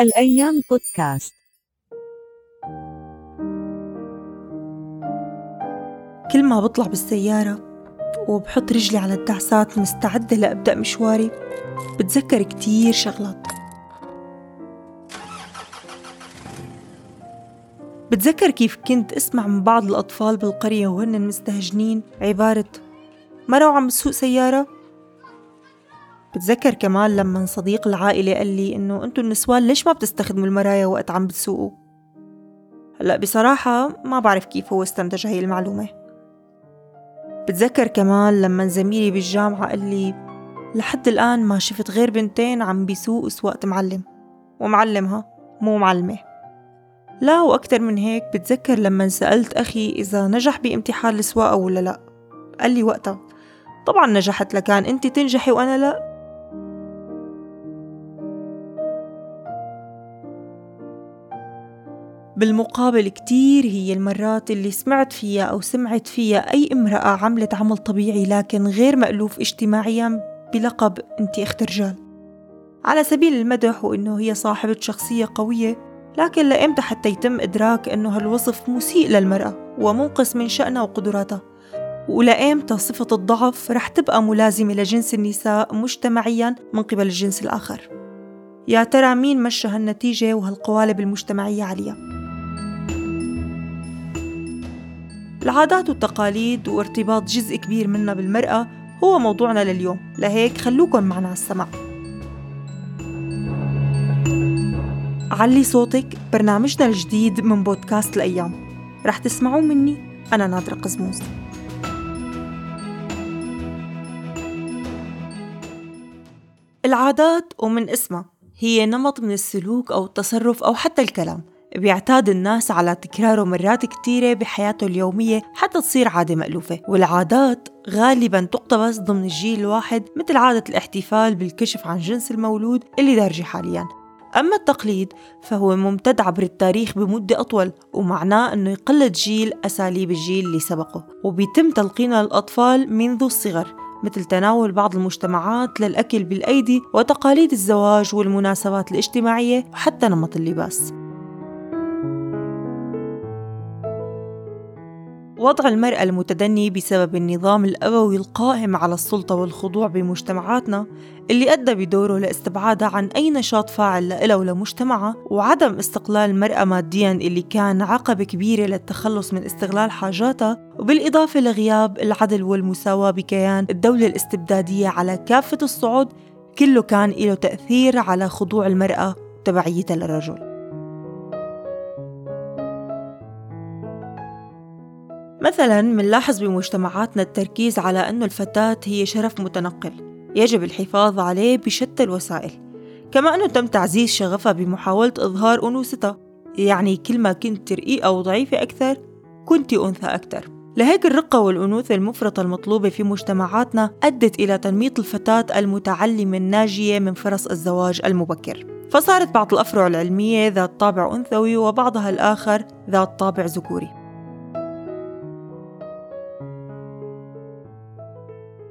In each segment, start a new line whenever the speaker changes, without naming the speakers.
الأيام بودكاست.
كل ما بطلع بالسيارة وبحط رجلي على الدعسات مستعدة لأبدأ مشواري بتذكر كتير شغلات. بتذكر كيف كنت أسمع من بعض الأطفال بالقرية وهن مستهجنين عبارة مروا عم بسوق سيارة؟ بتذكر كمان لما صديق العائلة قال لي إنه أنتوا النسوان ليش ما بتستخدموا المرايا وقت عم بتسوقوا؟ هلأ بصراحة ما بعرف كيف هو استنتج هاي المعلومة. بتذكر كمان لما زميلي بالجامعة قال لي لحد الآن ما شفت غير بنتين عم بيسوقوا سواقة معلم. ومعلمها مو معلمة. لا وأكتر من هيك بتذكر لما سألت أخي إذا نجح بامتحان السواقة ولا لا. قال لي وقتها طبعا نجحت لكان أنت تنجحي وأنا لا. بالمقابل كتير هي المرات اللي سمعت فيها أو سمعت فيها أي امرأة عملت عمل طبيعي لكن غير مألوف اجتماعيا بلقب أنت أخت رجال. على سبيل المدح وإنه هي صاحبة شخصية قوية لكن لإمتى حتى يتم إدراك إنه هالوصف مسيء للمرأة ومنقص من شأنها وقدراتها. ولإمتى صفة الضعف رح تبقى ملازمة لجنس النساء مجتمعيا من قبل الجنس الآخر. يا ترى مين مشى هالنتيجة وهالقوالب المجتمعية عليها العادات والتقاليد وارتباط جزء كبير منها بالمرأة هو موضوعنا لليوم. لهيك خلوكن معنا على السمع علي صوتك برنامجنا الجديد من بودكاست الأيام. رح تسمعوا مني أنا نادرة قزموس العادات ومن اسمها هي نمط من السلوك أو التصرف أو حتى الكلام. بيعتاد الناس على تكراره مرات كتيرة بحياته اليومية حتى تصير عادة مألوفة. والعادات غالبا تقتبس ضمن الجيل الواحد مثل عادة الاحتفال بالكشف عن جنس المولود اللي دارجة حاليا. أما التقليد فهو ممتد عبر التاريخ بمدة أطول ومعناه أنه يقلد جيل أساليب الجيل اللي سبقه. وبيتم تلقينه للأطفال منذ الصغر مثل تناول بعض المجتمعات للأكل بالأيدي وتقاليد الزواج والمناسبات الاجتماعية وحتى نمط اللباس. وضع المرأة المتدني بسبب النظام الأبوي القائم على السلطة والخضوع بمجتمعاتنا اللي أدى بدوره لاستبعادها عن أي نشاط فاعل لها ولمجتمعها وعدم استقلال المرأة ماديا اللي كان عقبة كبيرة للتخلص من استغلال حاجاتها وبالإضافة لغياب العدل والمساواة بكيان الدولة الاستبدادية على كافة الصعود كله كان له تأثير على خضوع المرأة وتبعيتها للرجل. مثلا منلاحظ بمجتمعاتنا التركيز على أن الفتاة هي شرف متنقل يجب الحفاظ عليه بشتى الوسائل. كما أنه تم تعزيز شغفها بمحاولة إظهار أنوثتها يعني كل ما كنت رقيقة وضعيفة أكثر كنت أنثى أكثر. لهيك الرقة والأنوثة المفرطة المطلوبة في مجتمعاتنا أدت إلى تنميط الفتاة المتعلمة الناجية من فرص الزواج المبكر. فصارت بعض الأفرع العلمية ذات طابع أنثوي وبعضها الآخر ذات طابع ذكوري.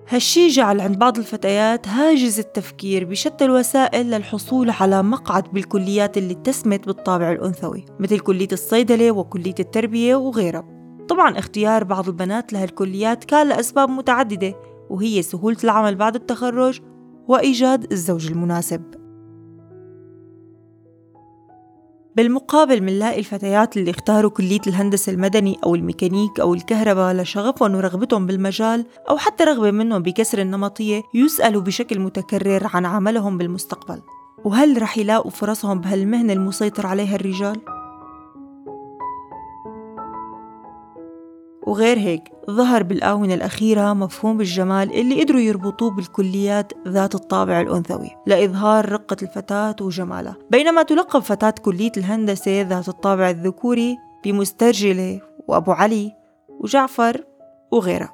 هالشي جعل عند بعض الفتيات هاجس التفكير بشتى الوسائل للحصول على مقعد بالكليات اللي اتسمت بالطابع الأنثوي مثل كلية الصيدلة وكلية التربية وغيرها. طبعا اختيار بعض البنات لهالكليات كان لأسباب متعددة وهي سهولة العمل بعد التخرج وإيجاد الزوج المناسب. بالمقابل منلاقي الفتيات اللي اختاروا كلية الهندسة المدني أو الميكانيك أو الكهرباء لشغفهم ورغبتهم بالمجال أو حتى رغبة منهم بكسر النمطية يسألوا بشكل متكرر عن عملهم بالمستقبل وهل رح يلاقوا فرصهم بهالمهنة المسيطر عليها الرجال؟ وغير هيك ظهر بالآونة الأخيرة مفهوم الجمال اللي قدروا يربطوه بالكليات ذات الطابع الأنثوي لإظهار رقة الفتاة وجمالها. بينما تلقب فتاة كلية الهندسة ذات الطابع الذكوري بمسترجلة وأبو علي وجعفر وغيرها.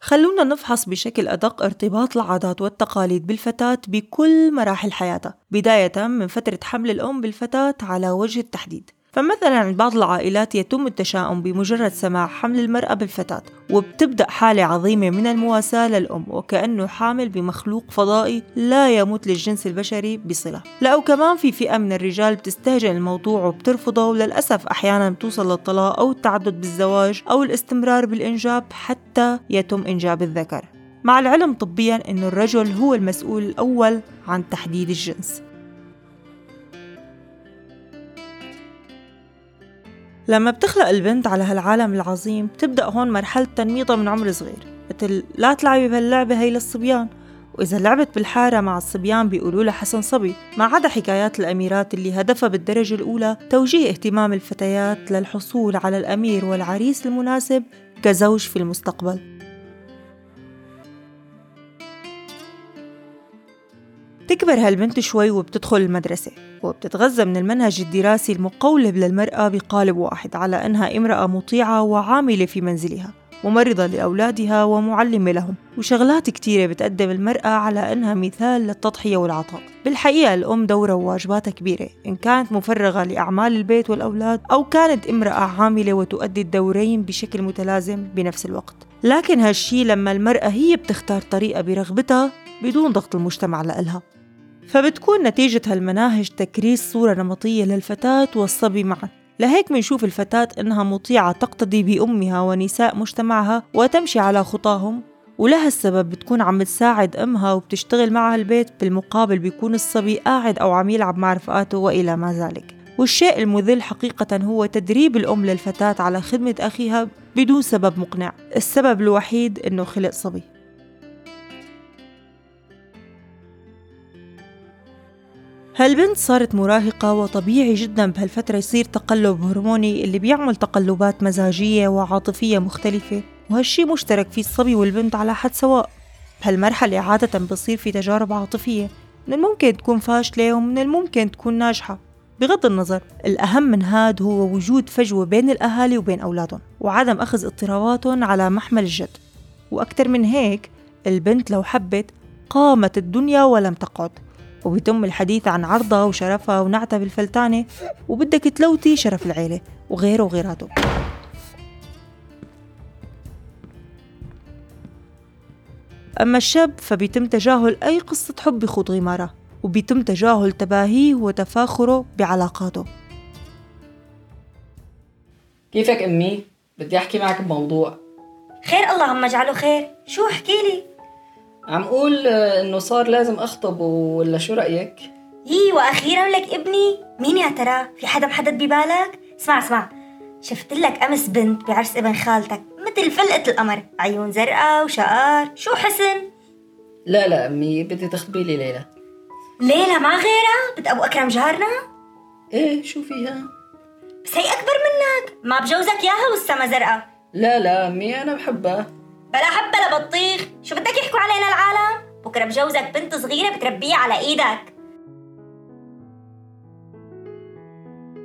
خلونا نفحص بشكل أدق ارتباط العادات والتقاليد بالفتاة بكل مراحل حياتها بداية من فترة حمل الأم بالفتاة على وجه التحديد. فمثلا عند بعض العائلات يتم التشاؤم بمجرد سماع حمل المرأة بالفتاة وبتبدأ حالة عظيمة من المواساة للأم وكأنه حامل بمخلوق فضائي لا يمت للجنس البشري بصلة. لا وكمان في فئة من الرجال بتستهجن الموضوع وبترفضه وللأسف أحيانا بتوصل للطلاق أو التعدد بالزواج أو الاستمرار بالإنجاب حتى يتم إنجاب الذكر. مع العلم طبيا أن الرجل هو المسؤول الأول عن تحديد الجنس. لما بتخلق البنت على هالعالم العظيم بتبدأ هون مرحلة تنميطها من عمر صغير مثل لا تلعبي بهاللعبة هي للصبيان. وإذا لعبت بالحارة مع الصبيان بيقولوا لها حسن صبي ما عدا حكايات الأميرات اللي هدفها بالدرجة الأولى توجيه اهتمام الفتيات للحصول على الأمير والعريس المناسب كزوج في المستقبل. تكبر هالبنت شوي وبتدخل المدرسة وبتتغذى من المنهج الدراسي المقولب للمرأة بقالب واحد على أنها امرأة مطيعة وعاملة في منزلها ممرضة لأولادها ومعلمة لهم وشغلات كتيرة بتقدم المرأة على أنها مثال للتضحية والعطاء. بالحقيقة الأم دورها وواجباتها كبيرة إن كانت مفرغة لأعمال البيت والأولاد أو كانت امرأة عاملة وتؤدي الدورين بشكل متلازم بنفس الوقت. لكن هالشي لما المرأة هي بتختار طريقة برغبتها بدون ضغط المجتمع لإلها. فبتكون نتيجة هالمناهج تكريس صورة نمطية للفتاة والصبي معا. لهيك منشوف الفتاة إنها مطيعة تقتدي بأمها ونساء مجتمعها وتمشي على خطاهم ولها السبب بتكون عم تساعد أمها وبتشتغل معها البيت بالمقابل بيكون الصبي قاعد أو عم يلعب مع رفقاته وإلى ما ذلك. والشيء المذل حقيقة هو تدريب الأم للفتاة على خدمة أخيها بدون سبب مقنع. السبب الوحيد إنه خلق صبي. هالبنت صارت مراهقة وطبيعي جدا بهالفترة يصير تقلب هرموني اللي بيعمل تقلبات مزاجية وعاطفية مختلفة؟ وهالشي مشترك في الصبي والبنت على حد سواء. بهالمرحلة عادة بصير في تجارب عاطفية. من الممكن تكون فاشلة ومن الممكن تكون ناجحة. بغض النظر الأهم من هاد هو وجود فجوة بين الأهالي وبين أولادهم وعدم أخذ اضطراباتهم على محمل الجد. وأكثر من هيك البنت لو حبت قامت الدنيا ولم تقعد. وبيتم الحديث عن عرضها وشرفها ونعتها بالفلتانة وبدك تلوتي شرف العيلة وغيره وغيراته. أما الشاب فبيتم تجاهل أي قصة حب بخوض غمارة وبيتم تجاهل تباهيه وتفاخره بعلاقاته.
كيفك أمي؟ بدي أحكي معك بموضوع.
خير اللهم اجعله خير. شو احكي لي؟
عم قول إنه صار لازم اخطب ولا شو رأيك؟
يي وأخيرا لك ابني. مين يا ترى؟ في حدا محدد ببالك؟ اسمع اسمع. شفت لك أمس بنت بعرس ابن خالتك مثل فلقة القمر. عيون زرقاء وشقار شو حسن؟
لا لا أمي بدي تخطبي لي ليلى.
ليلى ما غيرها؟ بنت أبو أكرم جارنا
إيه شو فيها؟
بس هي أكبر منك. ما بجوزك اياها والسما زرقاء.
لا لا أمي أنا بحبها.
بلا حب بلا بطيخ. شو بدك يحكوا علينا العالم؟ بكرة بجوزك بنت صغيرة بتربيها على إيدك.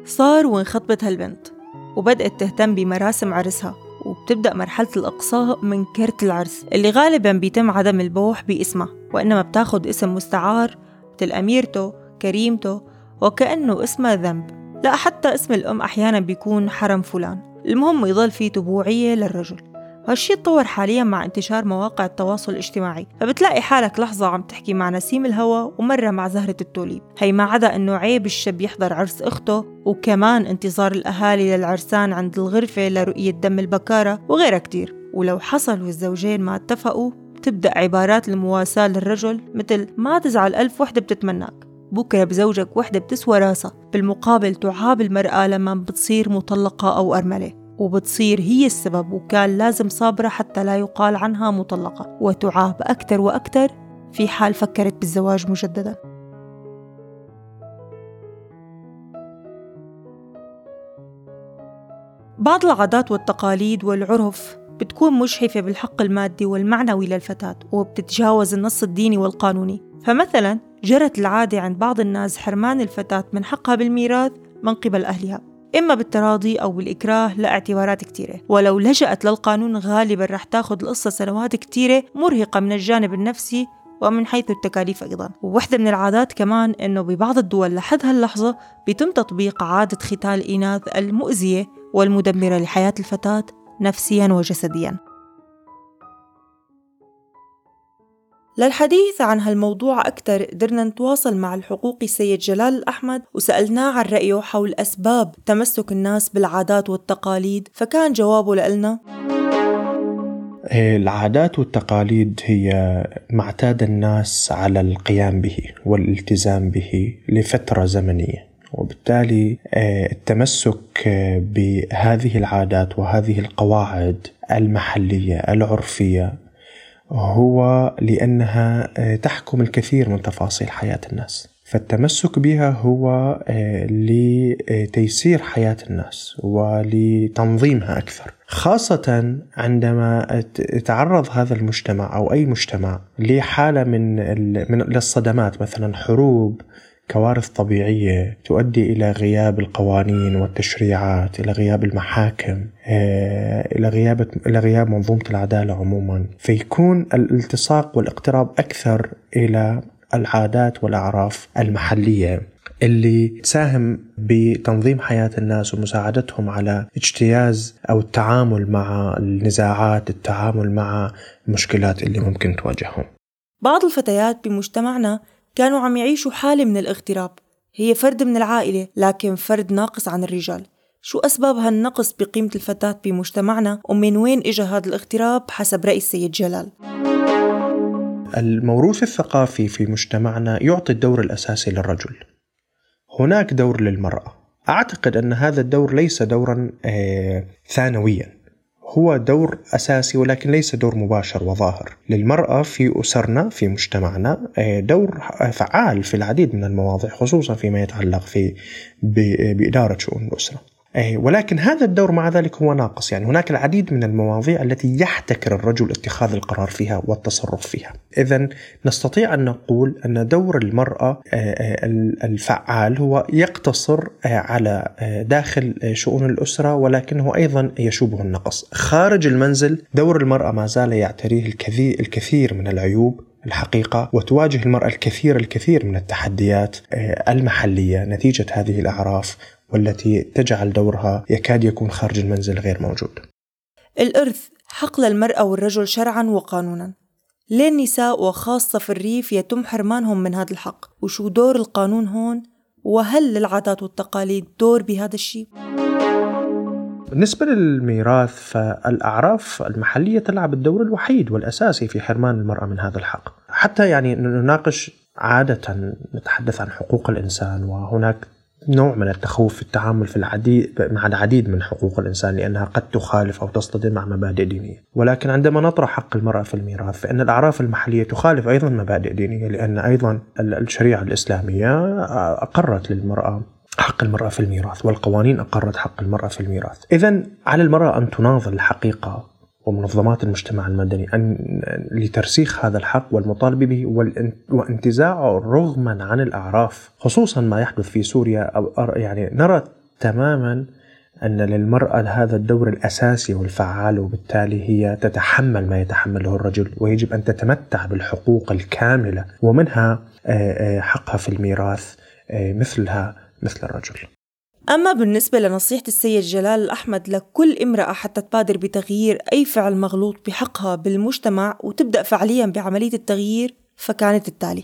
صار وانخطبت هالبنت وبدأت تهتم بمراسم عرسها وبتبدأ مرحلة الإقصاء من كرت العرس اللي غالبا بيتم عدم البوح باسمها وإنما بتاخد اسم مستعار مثل أميرته كريمته وكأنه اسمها ذنب. لا حتى اسم الأم أحيانا بيكون حرم فلان. المهم يضل في تبوعية للرجل. هالشي تطور حاليا مع انتشار مواقع التواصل الاجتماعي فبتلاقي حالك لحظة عم تحكي مع نسيم الهوى ومرة مع زهرة التوليب. هي ما عدا إنه عيب الشاب يحضر عرس أخته وكمان انتظار الأهالي للعرسان عند الغرفة لرؤية دم البكارة وغيرها كتير. ولو حصل والزوجين ما اتفقوا بتبدأ عبارات المواساة للرجل مثل ما تزعل ألف وحدة بتتمناك بكرة بزوجك وحدة بتسوى راسها. بالمقابل تعاب المرأة لما بتصير مطلقة أو أرملة. وبتصير هي السبب وكان لازم صابرة حتى لا يقال عنها مطلقة. وتعاب أكثر وأكثر في حال فكرت بالزواج مجددا. بعض العادات والتقاليد والعرف بتكون مجحفة بالحق المادي والمعنوي للفتاة وبتتجاوز النص الديني والقانوني. فمثلا جرت العادة عند بعض الناس حرمان الفتاة من حقها بالميراث من قبل أهلها. إما بالتراضي أو بالإكراه لاعتبارات كتيرة. ولو لجأت للقانون غالبا رح تاخد القصة سنوات كتيرة مرهقة من الجانب النفسي ومن حيث التكاليف أيضا. وواحدة من العادات كمان أنه ببعض الدول لحد هاللحظة بيتم تطبيق عادة ختان الإناث المؤذية والمدمرة لحياة الفتاة نفسيا وجسديا. للحديث عن هالموضوع أكثر قدرنا نتواصل مع الحقوقي سيد جلال الأحمد وسألناه عن رأيه حول أسباب تمسك الناس بالعادات والتقاليد فكان جوابه لنا
إيه، العادات والتقاليد هي ما اعتاد الناس على القيام به والالتزام به لفترة زمنية وبالتالي إيه، التمسك بهذه العادات وهذه القواعد المحلية العرفية هو لأنها آه، تحكم الكثير من تفاصيل حياة الناس. فالتمسك بها هو آه، لتيسير حياة الناس ولتنظيمها أكثر. خاصة عندما يتعرض هذا المجتمع أو أي مجتمع لحالة من من الصدمات مثلا حروب كوارث طبيعية تؤدي إلى غياب القوانين والتشريعات إلى غياب المحاكم آه، إلى غياب إلى غياب منظومة العدالة عموما. فيكون الالتصاق والاقتراب أكثر إلى العادات والأعراف المحلية اللي تساهم بتنظيم حياة الناس ومساعدتهم على اجتياز أو التعامل مع النزاعات التعامل مع المشكلات اللي ممكن تواجههم.
بعض الفتيات بمجتمعنا كانوا عم يعيشوا حالة من الاغتراب. هي فرد من العائلة لكن فرد ناقص عن الرجال. شو أسباب هالنقص بقيمة الفتاة بمجتمعنا ومن وين إجا هذا الاغتراب حسب رأي السيد جلال؟
الموروث الثقافي في مجتمعنا يعطي الدور الأساسي للرجل. هناك دور للمرأة. أعتقد أن هذا الدور ليس دورا آه ثانويا. هو دور أساسي ولكن ليس دور مباشر وظاهر. للمرأة في أسرنا في مجتمعنا آه، دور فعال في العديد من المواضيع خصوصا فيما يتعلق في بإدارة شؤون الأسرة. ولكن هذا الدور مع ذلك هو ناقص. يعني هناك العديد من المواضيع التي يحتكر الرجل اتخاذ القرار فيها والتصرف فيها. إذا نستطيع أن نقول أن دور المرأة آه، آه، الفعال هو يقتصر آه، على داخل شؤون الأسرة ولكنه أيضا يشوبه النقص. خارج المنزل دور المرأة ما زال يعتريه الكثير من العيوب الحقيقة وتواجه المرأة الكثير الكثير من التحديات المحلية نتيجة هذه الأعراف والتي تجعل دورها يكاد يكون خارج المنزل غير موجود.
الإرث حق للمرأة والرجل شرعا وقانونا. ليه النساء وخاصة في الريف يتم حرمانهم من هذا الحق؟ وشو دور القانون هون؟ وهل للعادات والتقاليد دور بهذا الشيء؟
بالنسبة للميراث فالأعراف المحلية تلعب الدور الوحيد والأساسي في حرمان المرأة من هذا الحق حتى يعني نناقش عادة نتحدث عن حقوق الإنسان وهناك نوع من التخوف في التعامل في العديد مع العديد من حقوق الإنسان لأنها قد تخالف أو تصطدم مع مبادئ دينية، ولكن عندما نطرح حق المرأة في الميراث فإن الأعراف المحلية تخالف أيضا مبادئ دينية لأن أيضا الشريعة الإسلامية أقرت للمرأة حق المرأة في الميراث والقوانين أقرت حق المرأة في الميراث. إذا على المرأة أن تناضل الحقيقة ومنظمات المجتمع المدني أن لترسيخ هذا الحق والمطالبة به وانتزاعه رغما عن الأعراف خصوصا ما يحدث في سوريا يعني نرى تماما أن للمرأة هذا الدور الأساسي والفعال وبالتالي هي تتحمل ما يتحمله الرجل ويجب أن تتمتع بالحقوق الكاملة ومنها حقها في الميراث مثلها مثل الرجل.
أما بالنسبة لنصيحة السيد جلال الأحمد لكل امرأة حتى تبادر بتغيير أي فعل مغلوط بحقها بالمجتمع وتبدأ فعليا بعملية التغيير فكانت التالي.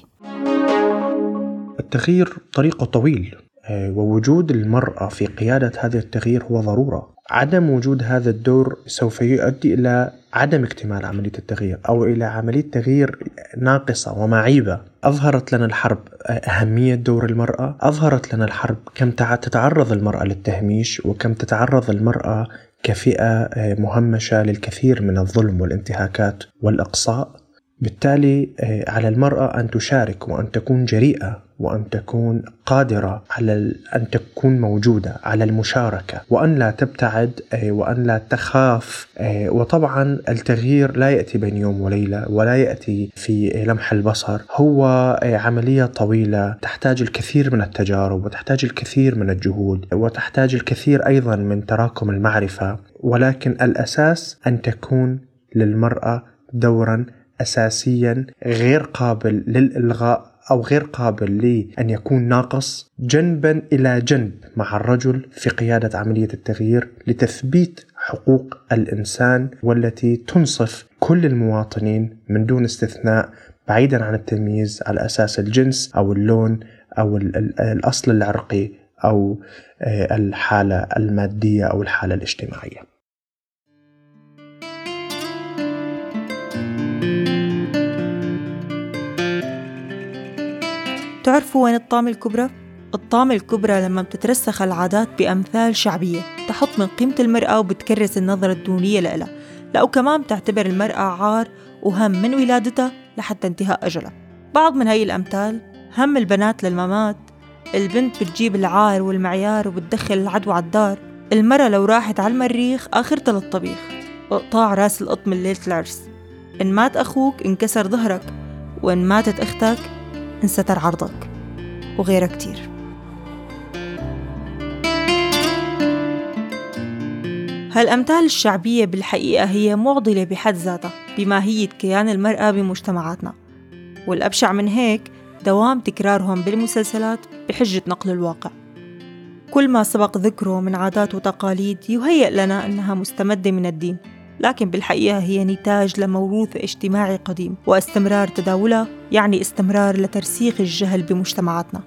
التغيير طريقه طويل آه، ووجود المرأة في قيادة هذا التغيير هو ضرورة. عدم وجود هذا الدور سوف يؤدي إلى عدم اكتمال عملية التغيير أو إلى عملية تغيير ناقصة ومعيبة. أظهرت لنا الحرب أهمية دور المرأة. أظهرت لنا الحرب كم تتعرض المرأة للتهميش وكم تتعرض المرأة كفئة آه، مهمشة للكثير من الظلم والانتهاكات والإقصاء. بالتالي آه، على المرأة أن تشارك وأن تكون جريئة. وأن تكون قادرة على أن تكون موجودة على المشاركة وأن لا تبتعد آه، وأن لا تخاف آه، وطبعا التغيير لا يأتي بين يوم وليلة ولا يأتي في لمح البصر. هو عملية طويلة تحتاج الكثير من التجارب وتحتاج الكثير من الجهود وتحتاج الكثير أيضا من تراكم المعرفة. ولكن الأساس أن تكون للمرأة دورا أساسيا غير قابل للإلغاء أو غير قابل لأن يكون ناقص جنبا إلى جنب مع الرجل في قيادة عملية التغيير لتثبيت حقوق الإنسان والتي تنصف كل المواطنين من دون استثناء بعيدا عن التمييز على أساس الجنس أو اللون أو الأصل العرقي أو آه، الحالة المادية أو الحالة الاجتماعية.
تعرفوا وين الطامة الكبرى؟ الطامة الكبرى لما بتترسخ العادات بأمثال شعبية تحط من قيمة المرأة وبتكرس النظرة الدونية لها لا وكمان بتعتبر المرأة عار وهم من ولادتها لحتى انتهاء أجلها بعض من هاي الأمثال هم البنات للممات البنت بتجيب العار والمعيار وبتدخل العدوى على الدار المرأة لو راحت على المريخ آخرتها للطبيخ اقطاع راس القط من ليلة العرس إن مات أخوك انكسر ظهرك وإن ماتت أختك انستر عرضك وغيرها كتير. هالأمثال الشعبية بالحقيقة هي معضلة بحد ذاتها بماهية كيان المرأة بمجتمعاتنا. والأبشع من هيك دوام تكرارهم بالمسلسلات بحجة نقل الواقع. كل ما سبق ذكره من عادات وتقاليد يهيأ لنا أنها مستمدة من الدين. لكن بالحقيقة هي نتاج لموروث اجتماعي قديم واستمرار تداولها يعني استمرار لترسيخ الجهل بمجتمعاتنا.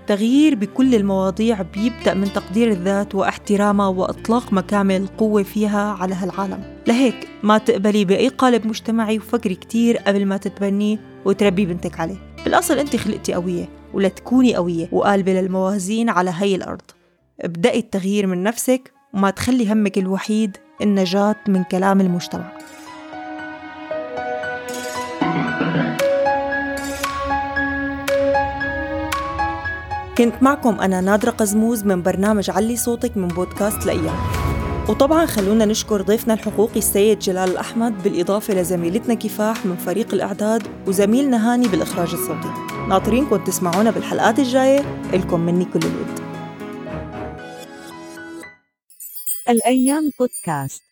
التغيير بكل المواضيع بيبدأ من تقدير الذات واحترامها وإطلاق مكامن القوة فيها على هالعالم. لهيك ما تقبلي بأي قالب مجتمعي وفكري كتير قبل ما تتبنيه وتربي بنتك عليه. بالأصل أنت خلقتي قوية. ولتكوني قوية وقالبة للموازين على هي الأرض. ابدأي التغيير من نفسك وما تخلي همك الوحيد النجاة من كلام المجتمع. كنت معكم أنا نادرة قزموز من برنامج علي صوتك من بودكاست الأيام وطبعا خلونا نشكر ضيفنا الحقوقي السيد جلال الأحمد بالإضافة لزميلتنا كفاح من فريق الإعداد وزميلنا هاني بالإخراج الصوتي. ناطرينكم تسمعونا بالحلقات الجاية لكم مني كل الود.
الأيام بودكاست.